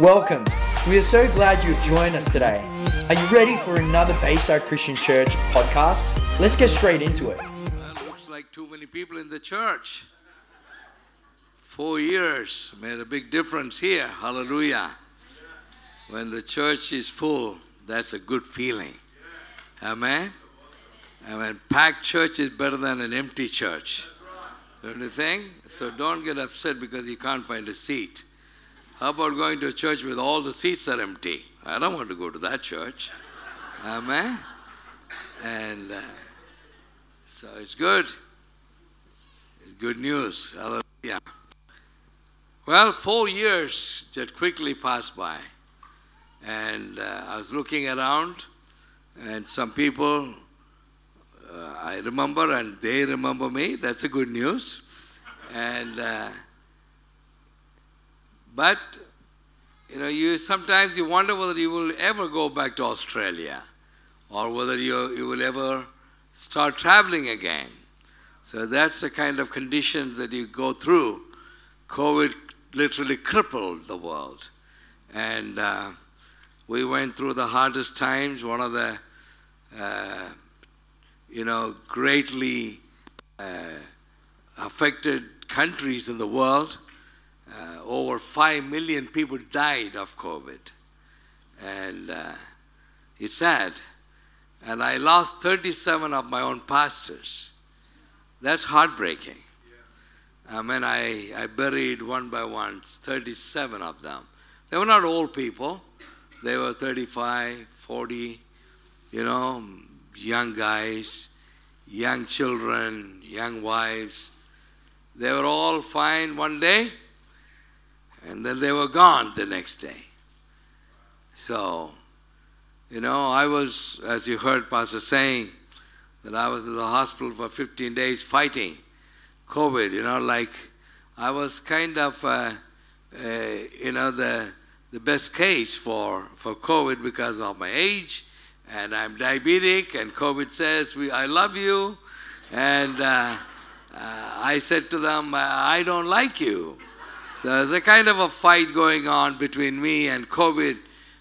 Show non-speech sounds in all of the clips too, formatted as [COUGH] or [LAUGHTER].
Welcome. We are so glad you've joined us today. Are you ready for another Bayside Christian Church podcast? Let's get straight into it. Well, looks like too many people in the church. Four years made a big difference here. Hallelujah. When the church is full, that's a good feeling. Amen. I mean, packed church is better than an empty church. Don't you think? So don't get upset because you can't find a seat. How about going to a church with all the seats are empty? I don't want to go to that church. Amen. And uh, so it's good. It's good news. Hallelujah. Well, four years just quickly passed by. And uh, I was looking around, and some people uh, I remember and they remember me. That's a good news. And uh, but you know, you sometimes you wonder whether you will ever go back to Australia, or whether you you will ever start traveling again. So that's the kind of conditions that you go through. COVID literally crippled the world, and uh, we went through the hardest times. One of the uh, you know, greatly uh, affected countries in the world. Uh, over 5 million people died of COVID. And uh, it's sad. And I lost 37 of my own pastors. That's heartbreaking. I mean, I, I buried one by one 37 of them. They were not old people, they were 35, 40, you know, young guys, young children, young wives. They were all fine one day, and then they were gone the next day. So, you know, I was, as you heard Pastor saying, that I was in the hospital for 15 days fighting COVID, you know, like I was kind of, uh, uh, you know, the, the best case for, for COVID because of my age and I'm diabetic, and COVID says, we, I love you. And uh, uh, I said to them, I don't like you. So there's a kind of a fight going on between me and COVID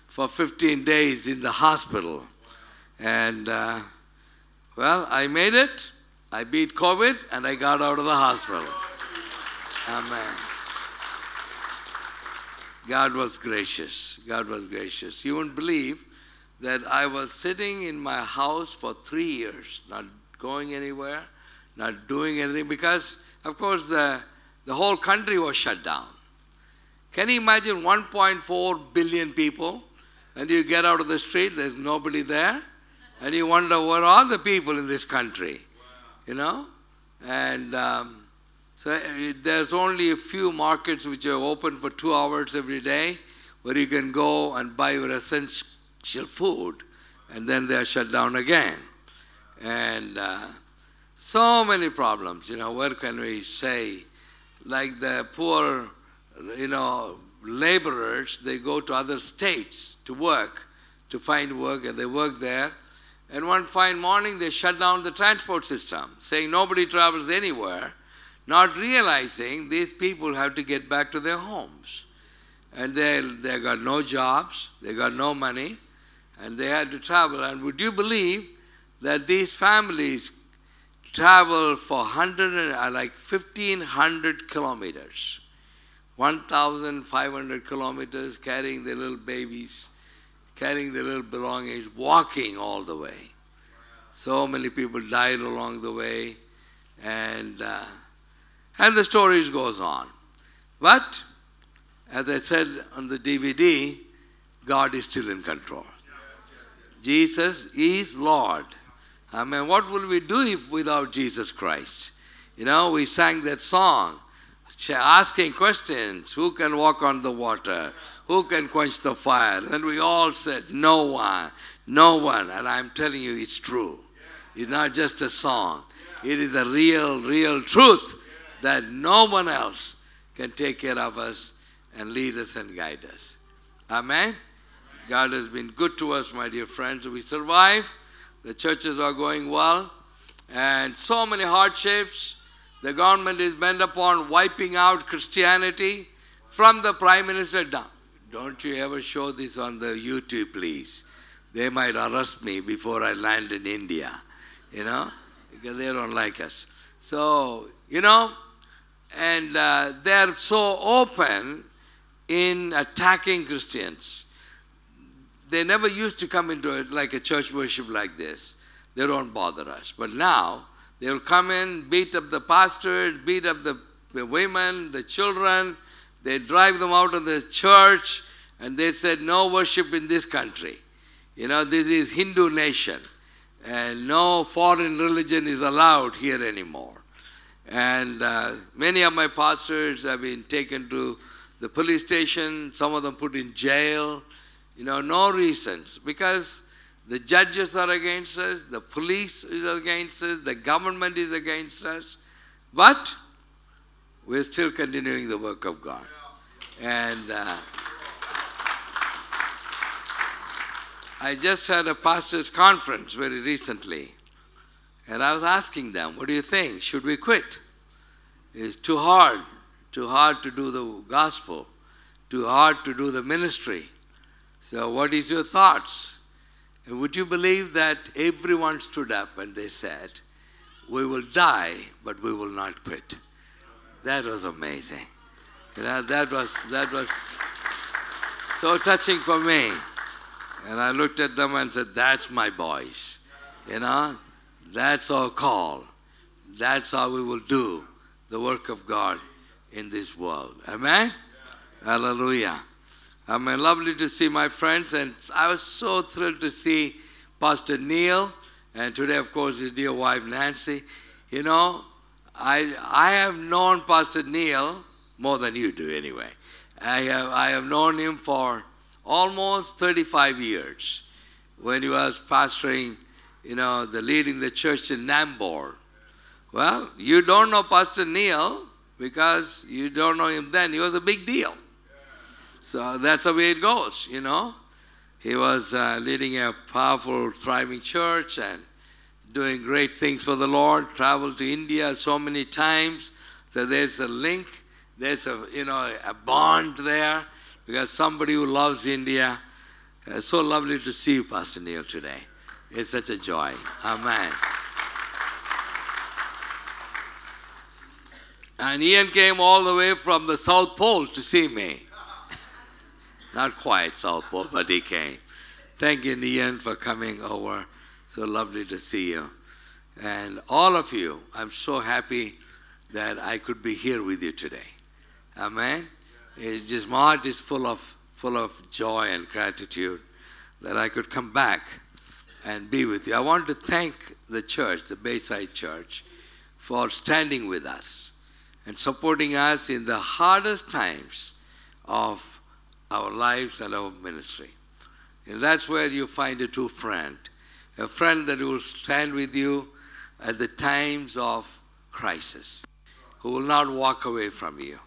for 15 days in the hospital. And uh, well, I made it. I beat COVID and I got out of the hospital. Amen. God was gracious. God was gracious. You wouldn't believe that I was sitting in my house for three years, not going anywhere, not doing anything, because, of course, the, the whole country was shut down. Can you imagine 1.4 billion people, and you get out of the street, there's nobody there, and you wonder, where are the people in this country? You know? And um, so uh, there's only a few markets which are open for two hours every day where you can go and buy your essential food, and then they are shut down again. And uh, so many problems, you know, where can we say? Like the poor, you know, laborers, they go to other states to work, to find work, and they work there. And one fine morning, they shut down the transport system, saying nobody travels anywhere, not realizing these people have to get back to their homes. And they, they got no jobs, they got no money, and they had to travel. And would you believe that these families travel for 100, uh, like 1500 kilometers, 1,500 kilometers, carrying their little babies, carrying their little belongings, walking all the way. So many people died along the way, and uh, and the stories goes on. But as I said on the DVD, God is still in control. Jesus is Lord. I mean, what will we do if without Jesus Christ? You know, we sang that song, asking questions who can walk on the water? Who can quench the fire? And we all said, No one, no one. And I'm telling you, it's true. It's not just a song, it is the real, real truth that no one else can take care of us and lead us and guide us. Amen. God has been good to us, my dear friends. We survive. The churches are going well. And so many hardships. The government is bent upon wiping out Christianity from the Prime Minister down. don't you ever show this on the YouTube, please. They might arrest me before I land in India, you know, because they don't like us. So, you know, and uh, they're so open in attacking Christians. They never used to come into it like a church worship like this. They don't bother us. But now, they'll come in, beat up the pastors, beat up the, the women, the children, they drive them out of the church, and they said, no worship in this country. You know, this is Hindu nation, and no foreign religion is allowed here anymore. And uh, many of my pastors have been taken to the police station, some of them put in jail, you know, no reasons. Because the judges are against us, the police is against us, the government is against us. But we're still continuing the work of God. And uh, I just had a pastor's conference very recently, and I was asking them, What do you think? Should we quit? It's too hard, too hard to do the gospel, too hard to do the ministry. So, what is your thoughts? Would you believe that everyone stood up and they said, We will die, but we will not quit. That was amazing. You know, that was that was so touching for me. And I looked at them and said, That's my boys. You know, that's our call. That's how we will do the work of God in this world. Amen? Hallelujah. I mean, lovely to see my friends, and I was so thrilled to see Pastor Neil, and today, of course, his dear wife Nancy. You know, I, I have known Pastor Neil more than you do, anyway. I have, I have known him for almost 35 years when he was pastoring, you know, the leading the church in Nambour. Well, you don't know Pastor Neil because you don't know him then. He was a big deal. So that's the way it goes, you know. He was uh, leading a powerful, thriving church and doing great things for the Lord. Traveled to India so many times. So there's a link. There's a you know a bond there because somebody who loves India. It's so lovely to see you, Pastor Neil, today. It's such a joy. Amen. And Ian came all the way from the South Pole to see me. Not quite South Pole, but he came. Thank you, Ian, for coming over. So lovely to see you. And all of you, I'm so happy that I could be here with you today. Amen. It's just my heart is full of full of joy and gratitude that I could come back and be with you. I want to thank the church, the Bayside Church, for standing with us and supporting us in the hardest times of our lives and our ministry. And that's where you find a true friend, a friend that will stand with you at the times of crisis, who will not walk away from you.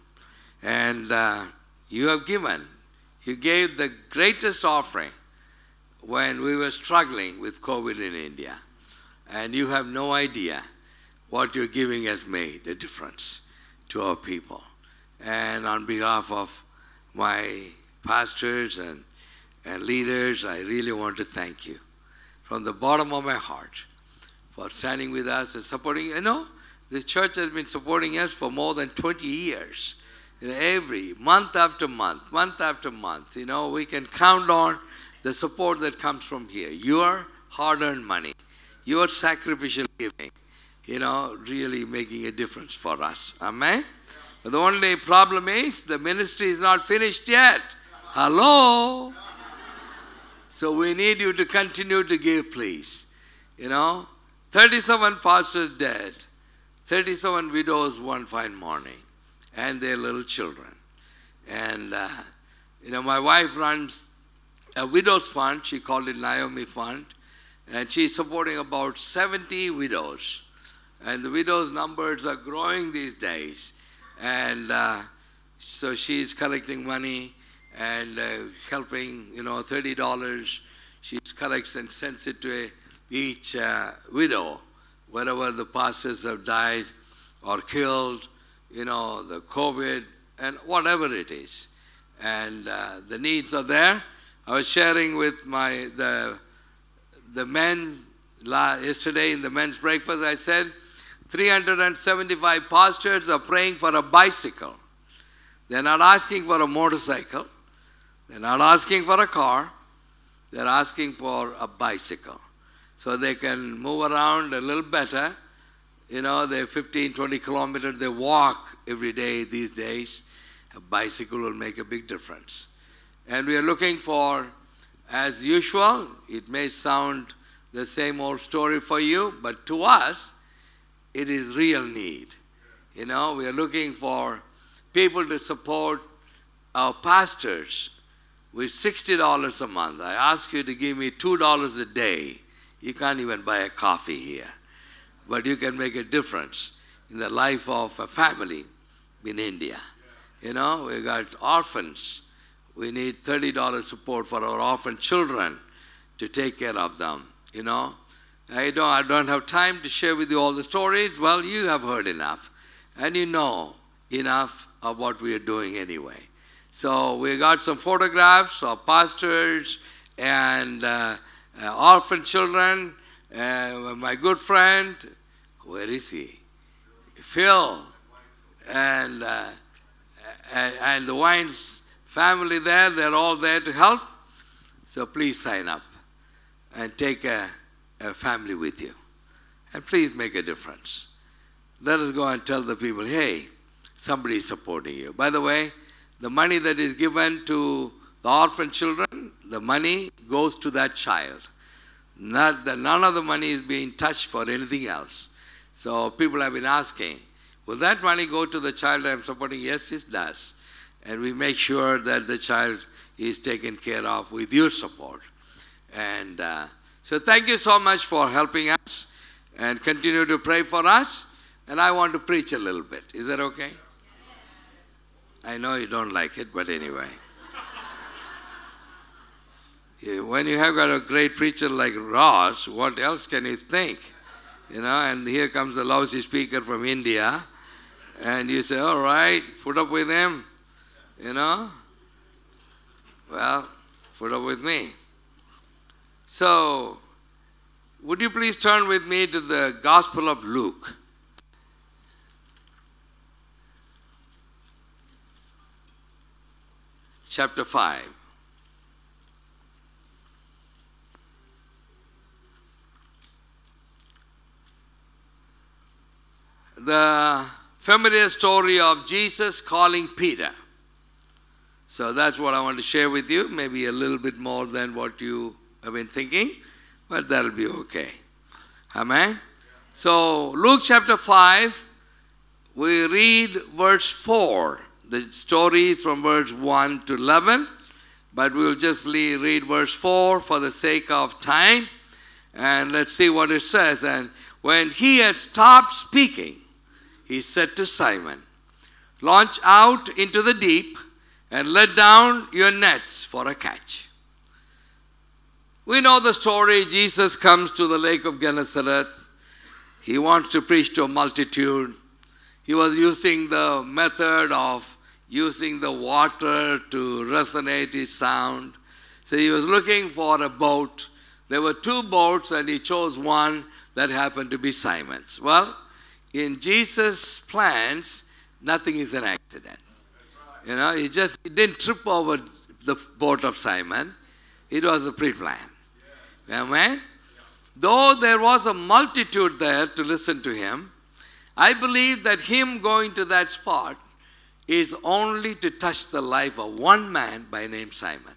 And uh, you have given, you gave the greatest offering when we were struggling with COVID in India. And you have no idea what your giving has made a difference to our people. And on behalf of my pastors and, and leaders, I really want to thank you from the bottom of my heart for standing with us and supporting. You know, this church has been supporting us for more than 20 years. You know, every month after month, month after month, you know, we can count on the support that comes from here. Your hard earned money, your sacrificial giving, you know, really making a difference for us. Amen? The only problem is the ministry is not finished yet. Hello? So we need you to continue to give, please. You know, 37 pastors dead, 37 widows one fine morning and their little children. And, uh, you know, my wife runs a widow's fund. She called it Naomi Fund. And she's supporting about 70 widows. And the widows' numbers are growing these days. And uh, so she's collecting money and uh, helping, you know, $30. She collects and sends it to a, each uh, widow, wherever the pastors have died or killed you know, the COVID and whatever it is. and uh, the needs are there. I was sharing with my the the men yesterday in the men's breakfast. I said 375 pastors are praying for a bicycle. They're not asking for a motorcycle. They're not asking for a car. They're asking for a bicycle. So they can move around a little better. You know, they're 15, 20 kilometers. They walk every day these days. A bicycle will make a big difference. And we are looking for, as usual, it may sound the same old story for you, but to us, it is real need. You know, we are looking for people to support our pastors with $60 a month. I ask you to give me $2 a day. You can't even buy a coffee here. But you can make a difference in the life of a family in India. You know, we got orphans. We need $30 support for our orphan children to take care of them. You know, I don't, I don't have time to share with you all the stories. Well, you have heard enough. And you know enough of what we are doing anyway. So we got some photographs of pastors and uh, uh, orphan children. Uh, my good friend, where is he? Phil. And, uh, and the Wines family there, they're all there to help. So please sign up and take a, a family with you. And please make a difference. Let us go and tell the people, hey, somebody is supporting you. By the way, the money that is given to the orphan children, the money goes to that child. Not the, none of the money is being touched for anything else. So people have been asking, will that money go to the child I'm supporting? Yes, it does. And we make sure that the child is taken care of with your support. And uh, so thank you so much for helping us and continue to pray for us. And I want to preach a little bit. Is that okay? I know you don't like it, but anyway. when you have got a great preacher like Ross, what else can you think? You know, and here comes a lousy speaker from India, and you say, all right, put up with him. You know? Well, put up with me. So, would you please turn with me to the Gospel of Luke? Chapter 5. The familiar story of Jesus calling Peter. So that's what I want to share with you, maybe a little bit more than what you have been thinking, but that'll be okay. Amen. So, Luke chapter 5, we read verse 4. The story is from verse 1 to 11, but we'll just read verse 4 for the sake of time. And let's see what it says. And when he had stopped speaking, he said to Simon, Launch out into the deep and let down your nets for a catch. We know the story. Jesus comes to the lake of Gennesaret. He wants to preach to a multitude. He was using the method of using the water to resonate his sound. So he was looking for a boat. There were two boats, and he chose one that happened to be Simon's. Well, in Jesus' plans, nothing is an accident. You know, he just he didn't trip over the boat of Simon. It was a pre-plan. Yes. Amen? Though there was a multitude there to listen to him, I believe that him going to that spot is only to touch the life of one man by name Simon.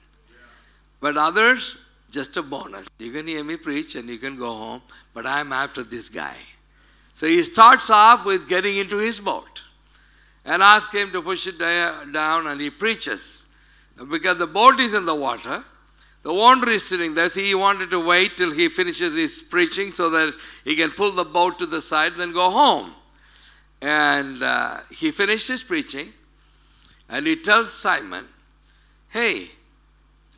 But others, just a bonus. You can hear me preach and you can go home, but I'm after this guy. So he starts off with getting into his boat and asks him to push it down, and he preaches. Because the boat is in the water, the wanderer is sitting there. See, he wanted to wait till he finishes his preaching so that he can pull the boat to the side, then go home. And uh, he finished his preaching, and he tells Simon, Hey,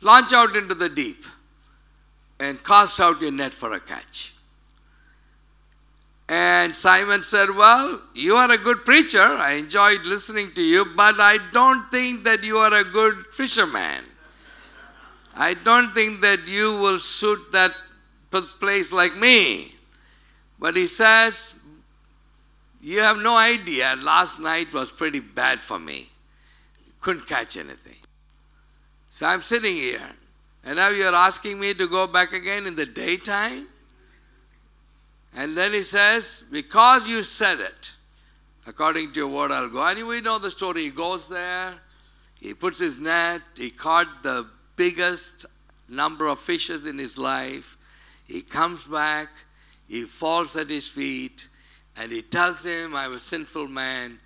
launch out into the deep and cast out your net for a catch. And Simon said, Well, you are a good preacher. I enjoyed listening to you, but I don't think that you are a good fisherman. I don't think that you will suit that place like me. But he says, You have no idea. Last night was pretty bad for me. Couldn't catch anything. So I'm sitting here, and now you're asking me to go back again in the daytime? And then he says, Because you said it, according to your word, I'll go. And we know the story. He goes there, he puts his net, he caught the biggest number of fishes in his life. He comes back, he falls at his feet, and he tells him, I'm a sinful man,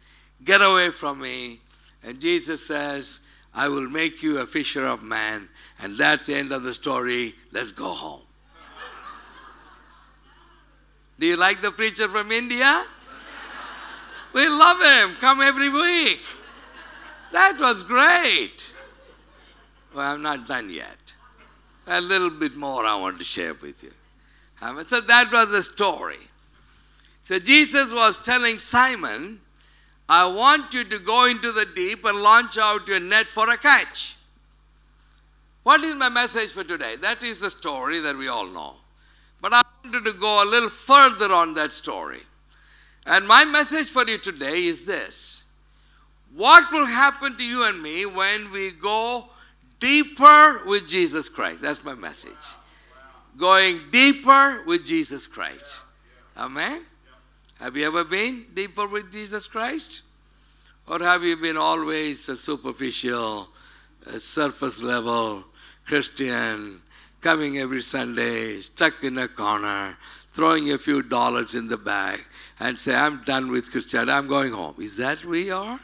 get away from me. And Jesus says, I will make you a fisher of men. And that's the end of the story. Let's go home. Do you like the preacher from India? We love him. Come every week. That was great. Well, I'm not done yet. A little bit more I want to share with you. So that was the story. So Jesus was telling Simon, I want you to go into the deep and launch out your net for a catch. What is my message for today? That is the story that we all know. But I wanted to go a little further on that story. And my message for you today is this What will happen to you and me when we go deeper with Jesus Christ? That's my message. Going deeper with Jesus Christ. Amen? Have you ever been deeper with Jesus Christ? Or have you been always a superficial, a surface level Christian, coming every Sunday, stuck in a corner, throwing a few dollars in the bag, and say, I'm done with Christianity, I'm going home? Is that we are?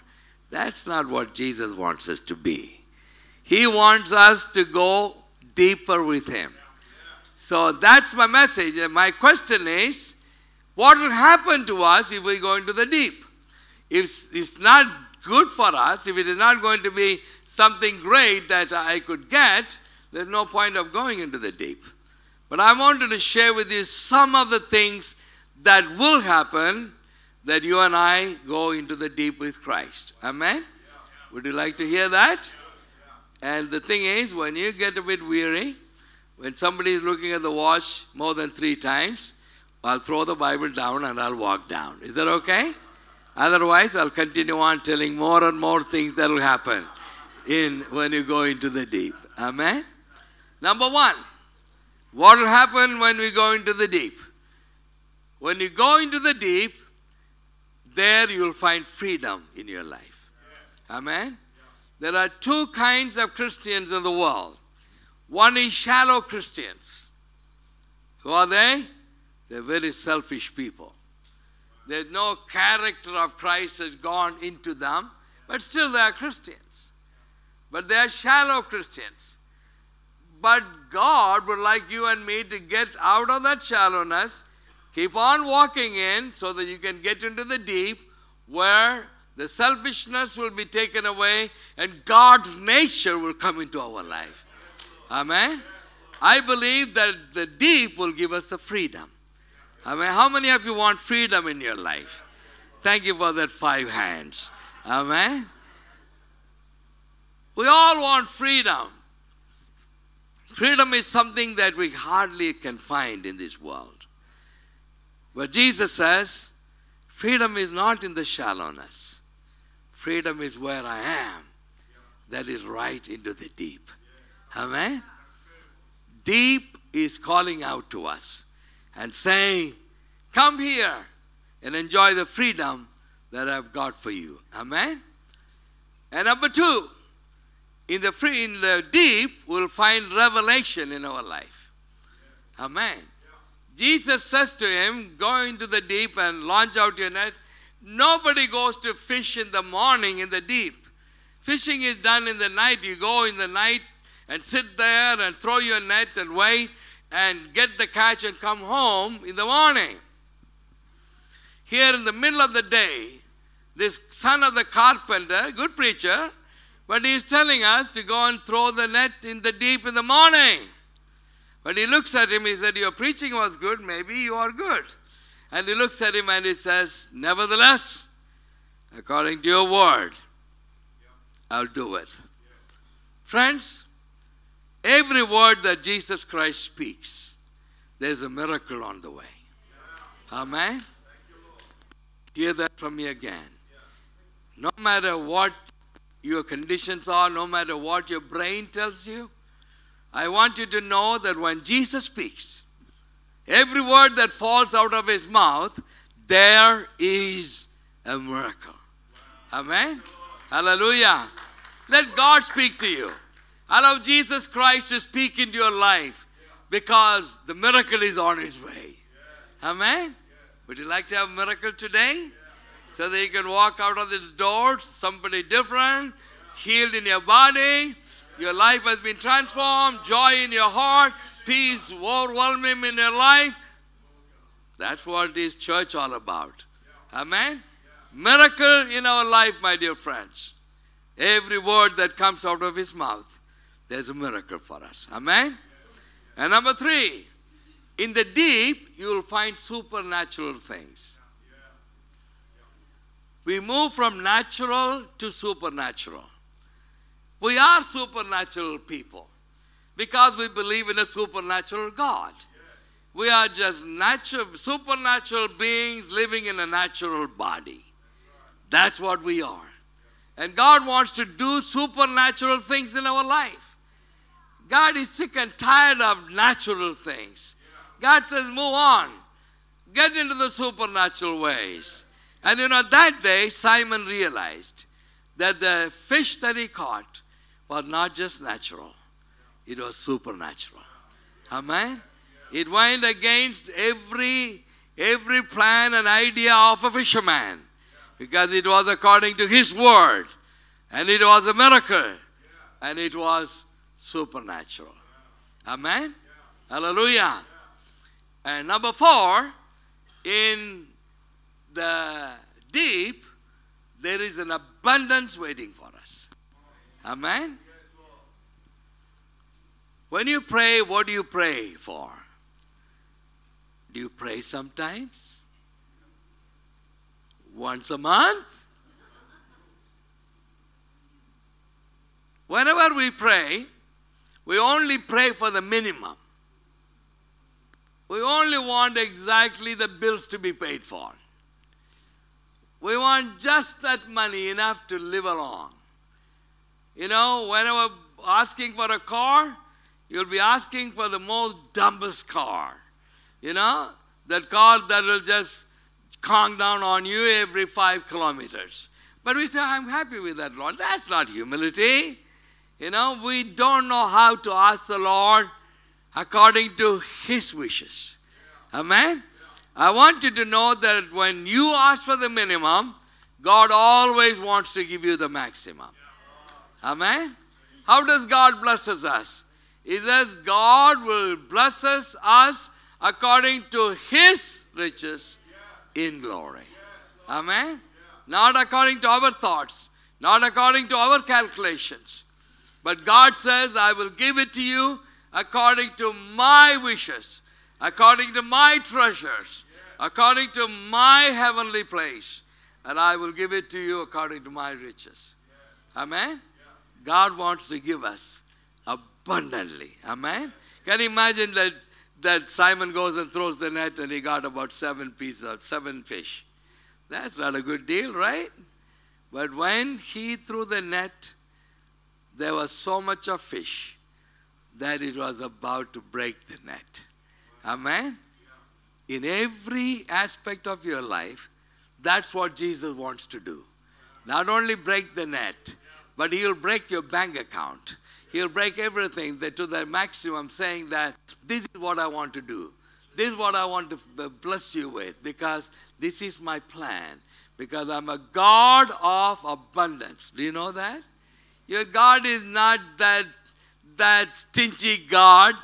That's not what Jesus wants us to be. He wants us to go deeper with Him. So that's my message. And my question is what will happen to us if we go into the deep? If it's not good for us, if it is not going to be something great that I could get, there's no point of going into the deep. But I wanted to share with you some of the things that will happen that you and I go into the deep with Christ. Amen? Would you like to hear that? And the thing is, when you get a bit weary, when somebody is looking at the watch more than three times, I'll throw the Bible down and I'll walk down. Is that okay? Otherwise, I'll continue on telling more and more things that will happen in when you go into the deep. Amen? Number one, what will happen when we go into the deep? When you go into the deep, there you'll find freedom in your life. Amen? There are two kinds of Christians in the world. One is shallow Christians. Who are they? They're very selfish people. There's no character of Christ has gone into them, but still they are Christians. But they are shallow Christians. But God would like you and me to get out of that shallowness, keep on walking in so that you can get into the deep where the selfishness will be taken away and God's nature will come into our life. Amen. I believe that the deep will give us the freedom. I mean, how many of you want freedom in your life? Thank you for that five hands. Amen. We all want freedom. Freedom is something that we hardly can find in this world. But Jesus says, freedom is not in the shallowness. Freedom is where I am. That is right into the deep. Amen? Deep is calling out to us and saying, Come here and enjoy the freedom that I've got for you. Amen? And number two, in the free, in the deep, we'll find revelation in our life. Amen. Jesus says to him, Go into the deep and launch out your net. Nobody goes to fish in the morning in the deep. Fishing is done in the night. You go in the night and sit there and throw your net and wait and get the catch and come home in the morning. Here in the middle of the day, this son of the carpenter, good preacher, but he is telling us to go and throw the net in the deep in the morning. But he looks at him, he said, Your preaching was good, maybe you are good. And he looks at him and he says, Nevertheless, according to your word, I'll do it. Friends, every word that Jesus Christ speaks, there's a miracle on the way. Amen. Hear that from me again. No matter what your conditions are, no matter what your brain tells you, I want you to know that when Jesus speaks, every word that falls out of his mouth, there is a miracle. Amen. Hallelujah. Let God speak to you. Allow Jesus Christ to speak into your life because the miracle is on its way. Amen. Would you like to have a miracle today? So that you can walk out of this door, somebody different, healed in your body, your life has been transformed, joy in your heart, peace overwhelming in your life. That's what this church all about. Amen. Miracle in our life, my dear friends. Every word that comes out of his mouth, there's a miracle for us. Amen. And number three, in the deep, you will find supernatural things. We move from natural to supernatural. We are supernatural people because we believe in a supernatural God. We are just natural, supernatural beings living in a natural body. That's what we are. And God wants to do supernatural things in our life. God is sick and tired of natural things. God says, move on. Get into the supernatural ways. And you know, that day, Simon realized that the fish that he caught was not just natural, it was supernatural. Amen? It went against every, every plan and idea of a fisherman because it was according to his word. And it was a miracle. And it was supernatural. Amen? Hallelujah. And number four, in the deep, there is an abundance waiting for us. Amen? When you pray, what do you pray for? Do you pray sometimes? Once a month? Whenever we pray, we only pray for the minimum. We only want exactly the bills to be paid for. We want just that money enough to live along. You know, whenever asking for a car, you'll be asking for the most dumbest car. You know, that car that will just conk down on you every five kilometers. But we say, I'm happy with that, Lord. That's not humility. You know, we don't know how to ask the Lord according to His wishes. Amen? I want you to know that when you ask for the minimum, God always wants to give you the maximum. Amen? How does God bless us? He says, God will bless us according to His riches in glory. Amen? Not according to our thoughts, not according to our calculations. But God says, I will give it to you according to my wishes, according to my treasures, according to my heavenly place, and I will give it to you according to my riches. Amen? God wants to give us abundantly. Amen? Can you imagine that, that Simon goes and throws the net and he got about seven pieces of seven fish? That's not a good deal, right? But when he threw the net, there was so much of fish that it was about to break the net. Amen? In every aspect of your life, that's what Jesus wants to do. Not only break the net, but He'll break your bank account. He'll break everything to the maximum, saying that this is what I want to do. This is what I want to bless you with because this is my plan. Because I'm a God of abundance. Do you know that? Your God is not that, that stingy God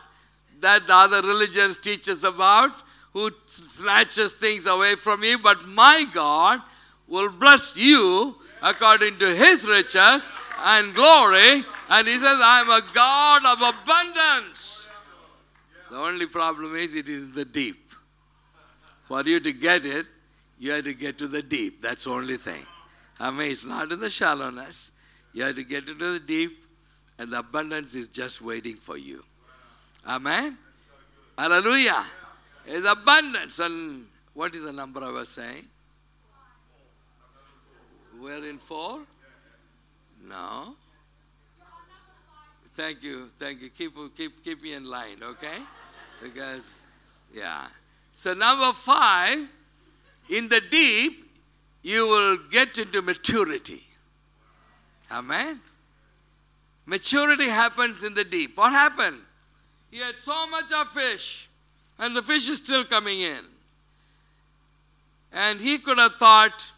that the other religions teach us about, who snatches things away from you, but my God will bless you according to his riches and glory. And he says, I'm a God of abundance. The only problem is it is the deep. For you to get it, you have to get to the deep. That's the only thing. I mean, it's not in the shallowness. You have to get into the deep, and the abundance is just waiting for you. Amen? Hallelujah. It's abundance. And what is the number I was saying? We're in four? No. Thank you, thank you. Keep, keep, keep me in line, okay? Because, yeah. So, number five, in the deep, you will get into maturity. Amen? Maturity happens in the deep. What happened? He had so much of fish, and the fish is still coming in. And he could have thought,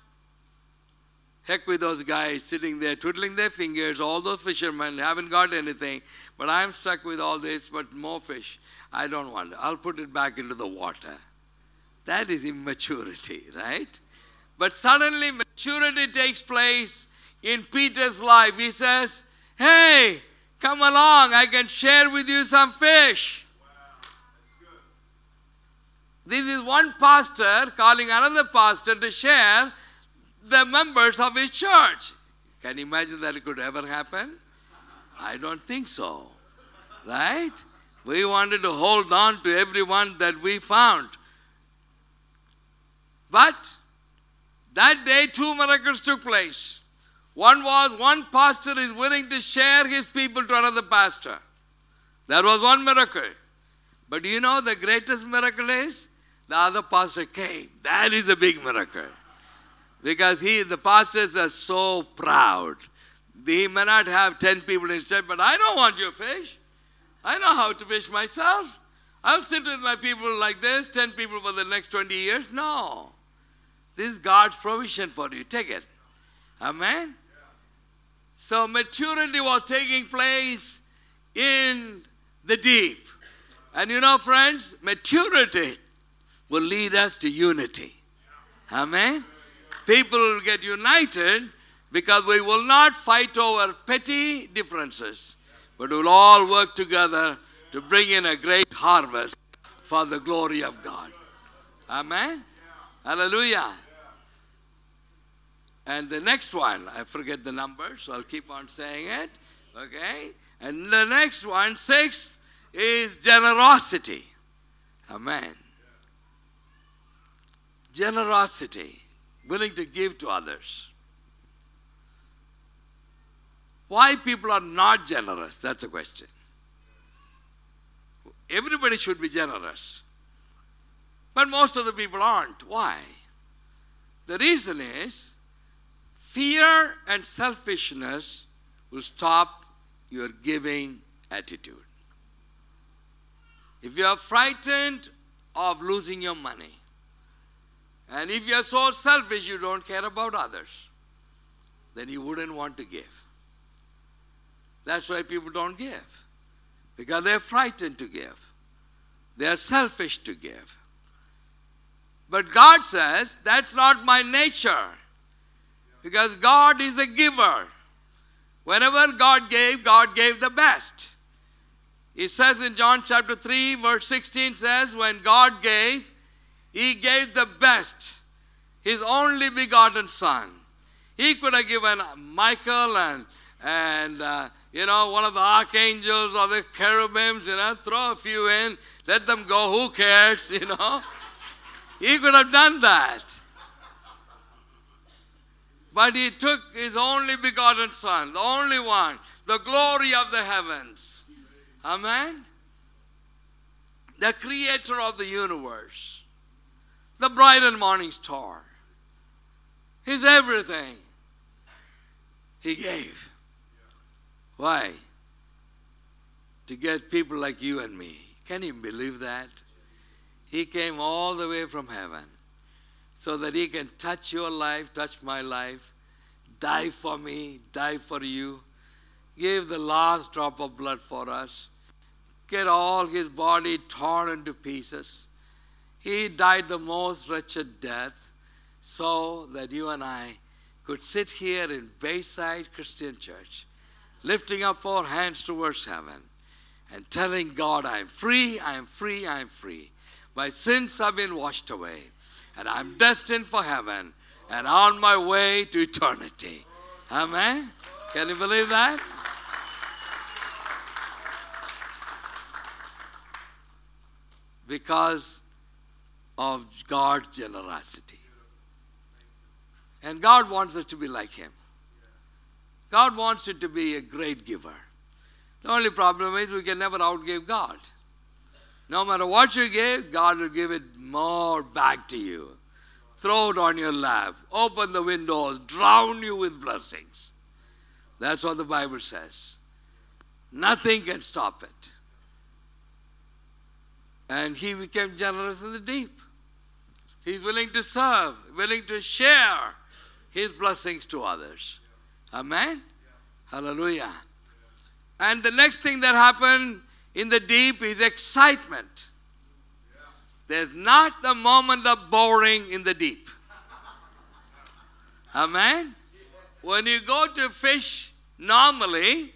heck with those guys sitting there twiddling their fingers, all those fishermen haven't got anything, but I'm stuck with all this, but more fish. I don't want it. I'll put it back into the water. That is immaturity, right? But suddenly maturity takes place in Peter's life. He says, Hey, come along, I can share with you some fish. Wow, This is one pastor calling another pastor to share the members of his church. Can you imagine that it could ever happen? I don't think so. Right? We wanted to hold on to everyone that we found. But that day, two miracles took place. One was one pastor is willing to share his people to another pastor. That was one miracle. But you know the greatest miracle is? The other pastor came. That is a big miracle. Because he, the pastors are so proud. He may not have 10 people in his church, but I don't want your fish. I know how to fish myself. I'll sit with my people like this, 10 people for the next 20 years. No. This is God's provision for you. Take it. Amen? So maturity was taking place in the deep. And you know, friends, maturity will lead us to unity. Amen? People will get united because we will not fight over petty differences, but we'll all work together to bring in a great harvest for the glory of God. Amen? Hallelujah. And the next one, I forget the number, so I'll keep on saying it. Okay? And the next one, sixth, is generosity. Amen. Generosity, willing to give to others. Why people are not generous? That's a question. Everybody should be generous. But most of the people aren't. Why? The reason is fear and selfishness will stop your giving attitude. If you are frightened of losing your money, and if you are so selfish you don't care about others, then you wouldn't want to give. That's why people don't give. Because they're frightened to give. They are selfish to give. But God says, that's not my nature. Because God is a giver. Whenever God gave, God gave the best. He says in John chapter 3, verse 16 says, When God gave, He gave the best, His only begotten Son. He could have given Michael and, and uh, you know, one of the archangels or the cherubims, you know, throw a few in, let them go, who cares, [LAUGHS] you know. he could have done that. But he took his only begotten Son, the only one, the glory of the heavens. Amen? The creator of the universe, the bright and morning star. He's everything. He gave. Why? To get people like you and me. Can you believe that? He came all the way from heaven so that He can touch your life, touch my life, die for me, die for you, give the last drop of blood for us, get all His body torn into pieces. He died the most wretched death so that you and I could sit here in Bayside Christian Church, lifting up our hands towards heaven and telling God, I am free, I am free, I am free. My sins have been washed away. And I'm destined for heaven and on my way to eternity. Amen? Can you believe that? Because of God's generosity. And God wants us to be like Him. God wants you to be a great giver. The only problem is we can never outgive God. No matter what you give, God will give it more back to you. Throw it on your lap, open the windows, drown you with blessings. That's what the Bible says. Nothing can stop it. And he became generous in the deep. He's willing to serve, willing to share his blessings to others. Amen? Hallelujah. And the next thing that happened in the deep is excitement. There's not a moment of boring in the deep. Amen? When you go to fish, normally,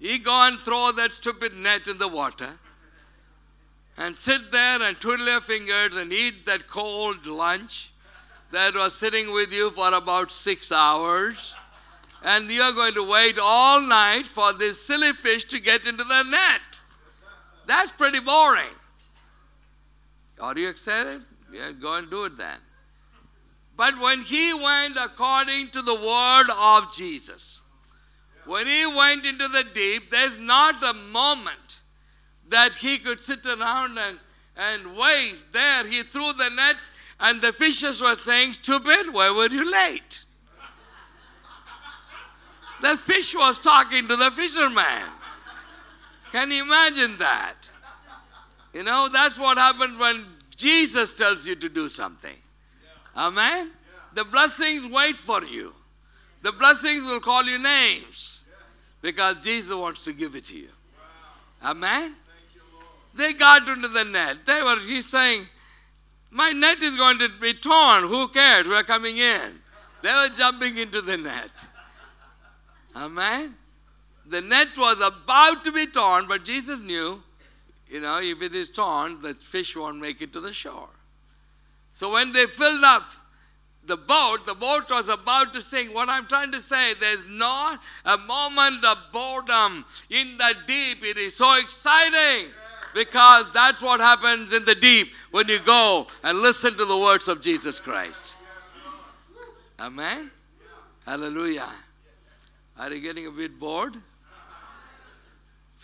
you go and throw that stupid net in the water and sit there and twiddle your fingers and eat that cold lunch that was sitting with you for about six hours. And you're going to wait all night for this silly fish to get into the net. That's pretty boring. Are you excited? Yeah, go and do it then. But when he went according to the word of Jesus, when he went into the deep, there's not a moment that he could sit around and, and wait there. He threw the net, and the fishes were saying, Stupid, why were you late? the fish was talking to the fisherman. Can you imagine that? You know, that's what happens when Jesus tells you to do something. Amen? The blessings wait for you. The blessings will call you names because Jesus wants to give it to you. Amen? They got into the net. They were, he's saying, My net is going to be torn. Who cares? We're coming in. They were jumping into the net. Amen? The net was about to be torn, but Jesus knew, you know, if it is torn, the fish won't make it to the shore. So when they filled up the boat, the boat was about to sink. What I'm trying to say, there's not a moment of boredom in the deep. It is so exciting because that's what happens in the deep when you go and listen to the words of Jesus Christ. Amen? Hallelujah. Are you getting a bit bored?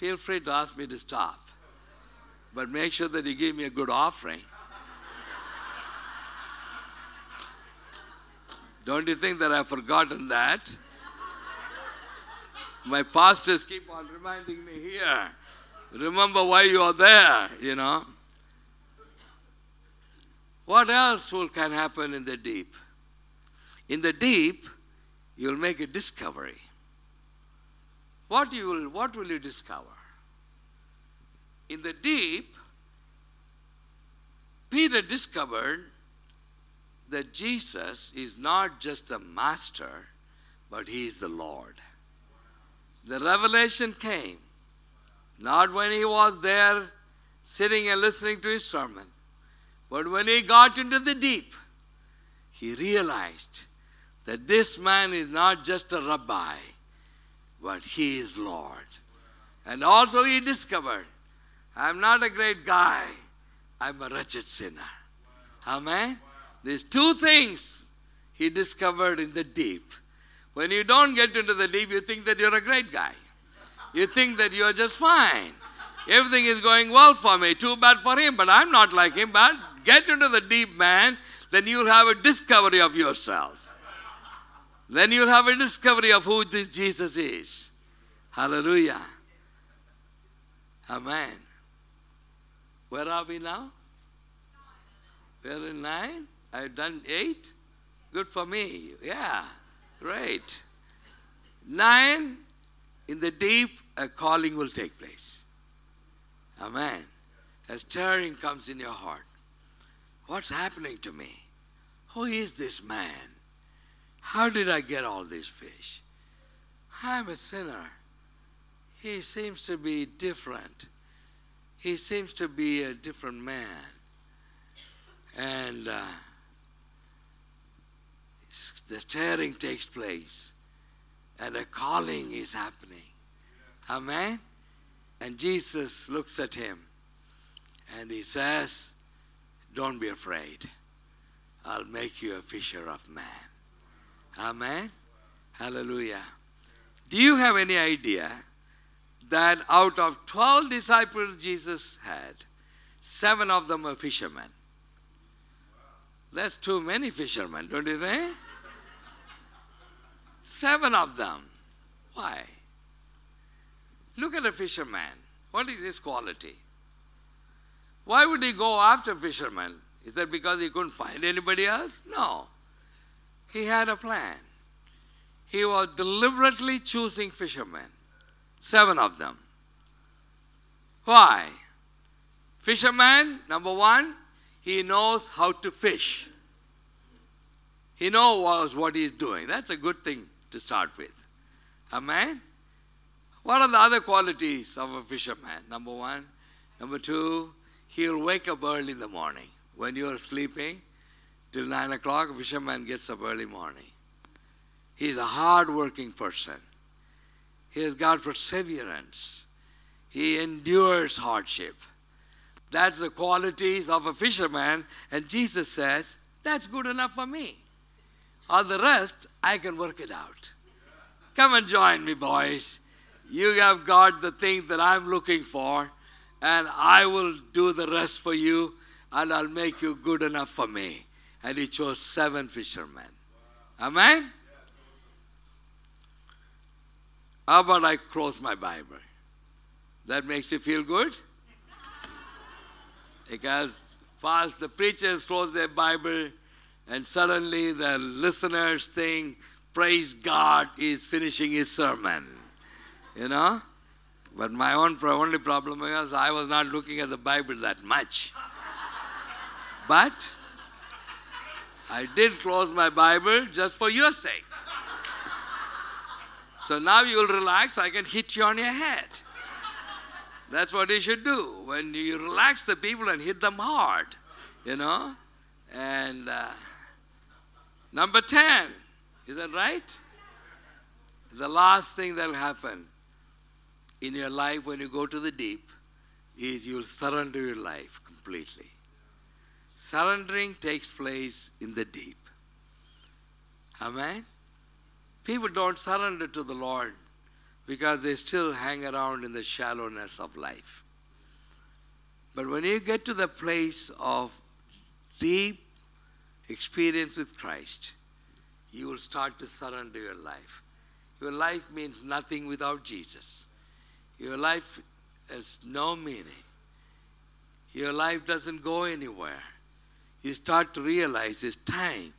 Feel free to ask me to stop. But make sure that you give me a good offering. Don't you think that I've forgotten that? My pastors keep on reminding me here. Remember why you are there, you know. What else will can happen in the deep? In the deep, you'll make a discovery. What you will what will you discover? In the deep, Peter discovered that Jesus is not just a master, but he is the Lord. The revelation came not when he was there sitting and listening to his sermon, but when he got into the deep, he realized that this man is not just a rabbi, but he is Lord. And also he discovered, I'm not a great guy, I'm a wretched sinner. Amen? There's two things he discovered in the deep. When you don't get into the deep, you think that you're a great guy. You think that you're just fine. Everything is going well for me. Too bad for him, but I'm not like him. But get into the deep, man, then you'll have a discovery of yourself. Then you'll have a discovery of who this Jesus is. Hallelujah. Amen. Where are we now? We're in nine. I've done eight. Good for me. Yeah, great. Nine, in the deep, a calling will take place. Amen. A stirring comes in your heart. What's happening to me? Who is this man? How did I get all these fish? I'm a sinner. He seems to be different. He seems to be a different man. And uh, the stirring takes place and a calling is happening. Amen? And Jesus looks at him and he says, Don't be afraid. I'll make you a fisher of man. Amen? Hallelujah. Do you have any idea that out of 12 disciples Jesus had, seven of them were fishermen? That's too many fishermen, don't you think? Seven of them. Why? Look at a fisherman. What is his quality? Why would he go after fishermen? Is that because he couldn't find anybody else? No. He had a plan. He was deliberately choosing fishermen, seven of them. Why? Fisherman, number one, he knows how to fish. He knows what he's doing. That's a good thing to start with. Amen? What are the other qualities of a fisherman? Number one. Number two, he'll wake up early in the morning. When you're sleeping till 9 o'clock, a fisherman gets up early morning. He's a hard-working person. He has got perseverance. He endures hardship. That's the qualities of a fisherman. And Jesus says, that's good enough for me. All the rest, I can work it out. Come and join me, boys. You have got the thing that I'm looking for, and I will do the rest for you, and I'll make you good enough for me. And he chose seven fishermen. Amen? How about I close my Bible? That makes you feel good? [LAUGHS] Because fast the preachers close their Bible and suddenly the listeners think, praise God, is finishing his sermon. You know? But my own only problem was I was not looking at the Bible that much. But I did close my Bible just for your sake. So now you'll relax, so I can hit you on your head. That's what you should do. When you relax the people and hit them hard, you know? And uh, number 10, is that right? The last thing that will happen in your life when you go to the deep is you'll surrender your life completely. Surrendering takes place in the deep. Amen? People don't surrender to the Lord because they still hang around in the shallowness of life. But when you get to the place of deep experience with Christ, you will start to surrender your life. Your life means nothing without Jesus. Your life has no meaning. Your life doesn't go anywhere. You start to realize it's time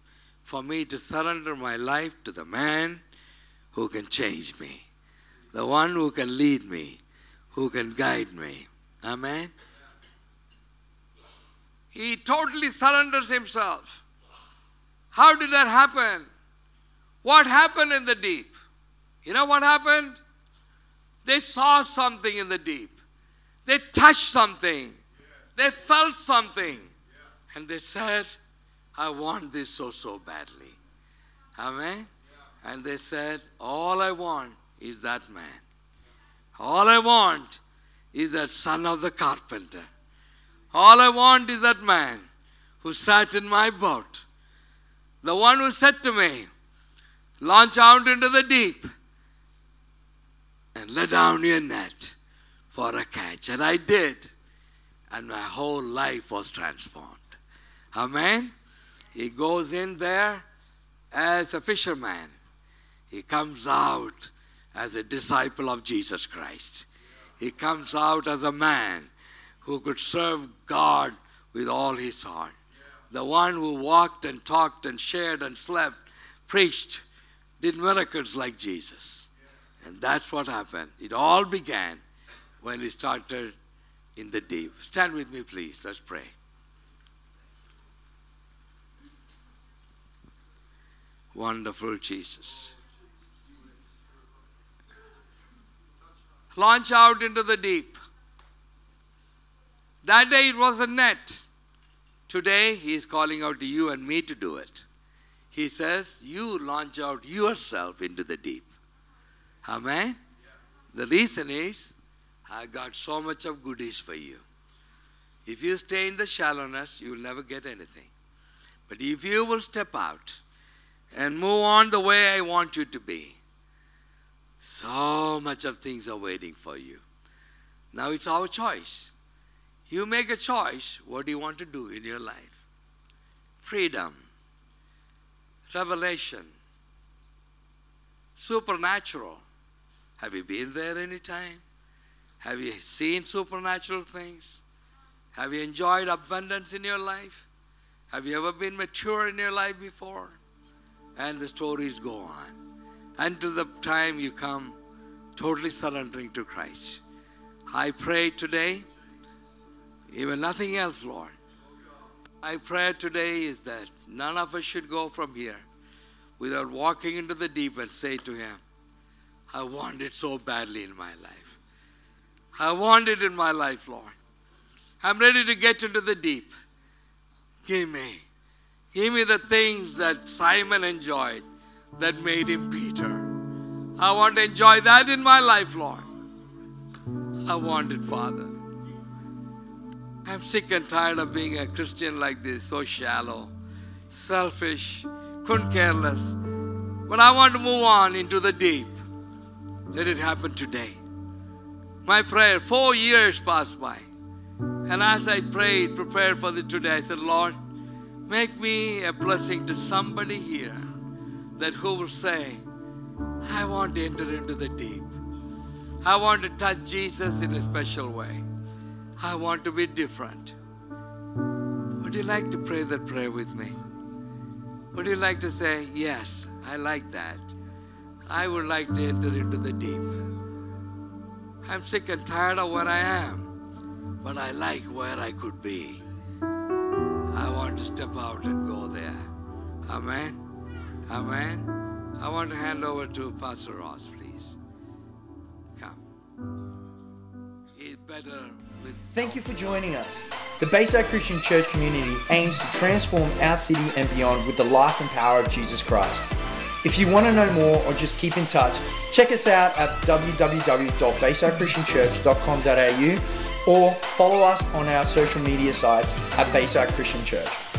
for me to surrender my life to the man who can change me, the one who can lead me, who can guide me. Amen? He totally surrenders himself. How did that happen? What happened in the deep? You know what happened? They saw something in the deep. They touched something. They felt something. And they said, I want this so, so badly. Amen? And they said, All I want is that man. All I want is that son of the carpenter. All I want is that man who sat in my boat. The one who said to me, Launch out into the deep and let down your net for a catch. And I did. And my whole life was transformed. Amen? He goes in there as a fisherman. He comes out as a disciple of Jesus Christ. He comes out as a man who could serve God with all his heart. The one who walked and talked and shared and slept, preached, did miracles like Jesus. And that's what happened. It all began when he started in the deep. Stand with me, please. Let's pray. Wonderful Jesus. Launch out into the deep. That day it was a net. Today he is calling out to you and me to do it. He says, You launch out yourself into the deep. Amen? The reason is, I got so much of goodies for you. If you stay in the shallowness, you will never get anything. But if you will step out and move on the way I want you to be, so much of things are waiting for you. Now it's our choice. You make a choice. What do you want to do in your life? Freedom, revelation, supernatural. Have you been there any time? Have you seen supernatural things? Have you enjoyed abundance in your life? Have you ever been mature in your life before? And the stories go on until the time you come totally surrendering to Christ. I pray today, even nothing else, Lord. My prayer today is that none of us should go from here without walking into the deep and say to Him, I want it so badly in my life. I want it in my life, Lord. I'm ready to get into the deep. Give me. Give me the things that Simon enjoyed that made him Peter. I want to enjoy that in my life, Lord. I want it, Father. I'm sick and tired of being a Christian like this, so shallow, selfish, couldn't care less. But I want to move on into the deep. Let it happen today. My prayer, four years passed by. And as I prayed, prepared for the today, I said, Lord, make me a blessing to somebody here that who will say, I want to enter into the deep. I want to touch Jesus in a special way. I want to be different. Would you like to pray that prayer with me? Would you like to say, Yes, I like that. I would like to enter into the deep. I'm sick and tired of where I am, but I like where I could be. I want to step out and go there. Amen. Amen. I want to hand over to Pastor Ross, please. Come. He's better with. Thank you for joining us. The Bayside Christian Church community aims to transform our city and beyond with the life and power of Jesus Christ. If you want to know more or just keep in touch, check us out at www.baysidechristianchurch.com.au or follow us on our social media sites at Bayside Christian Church.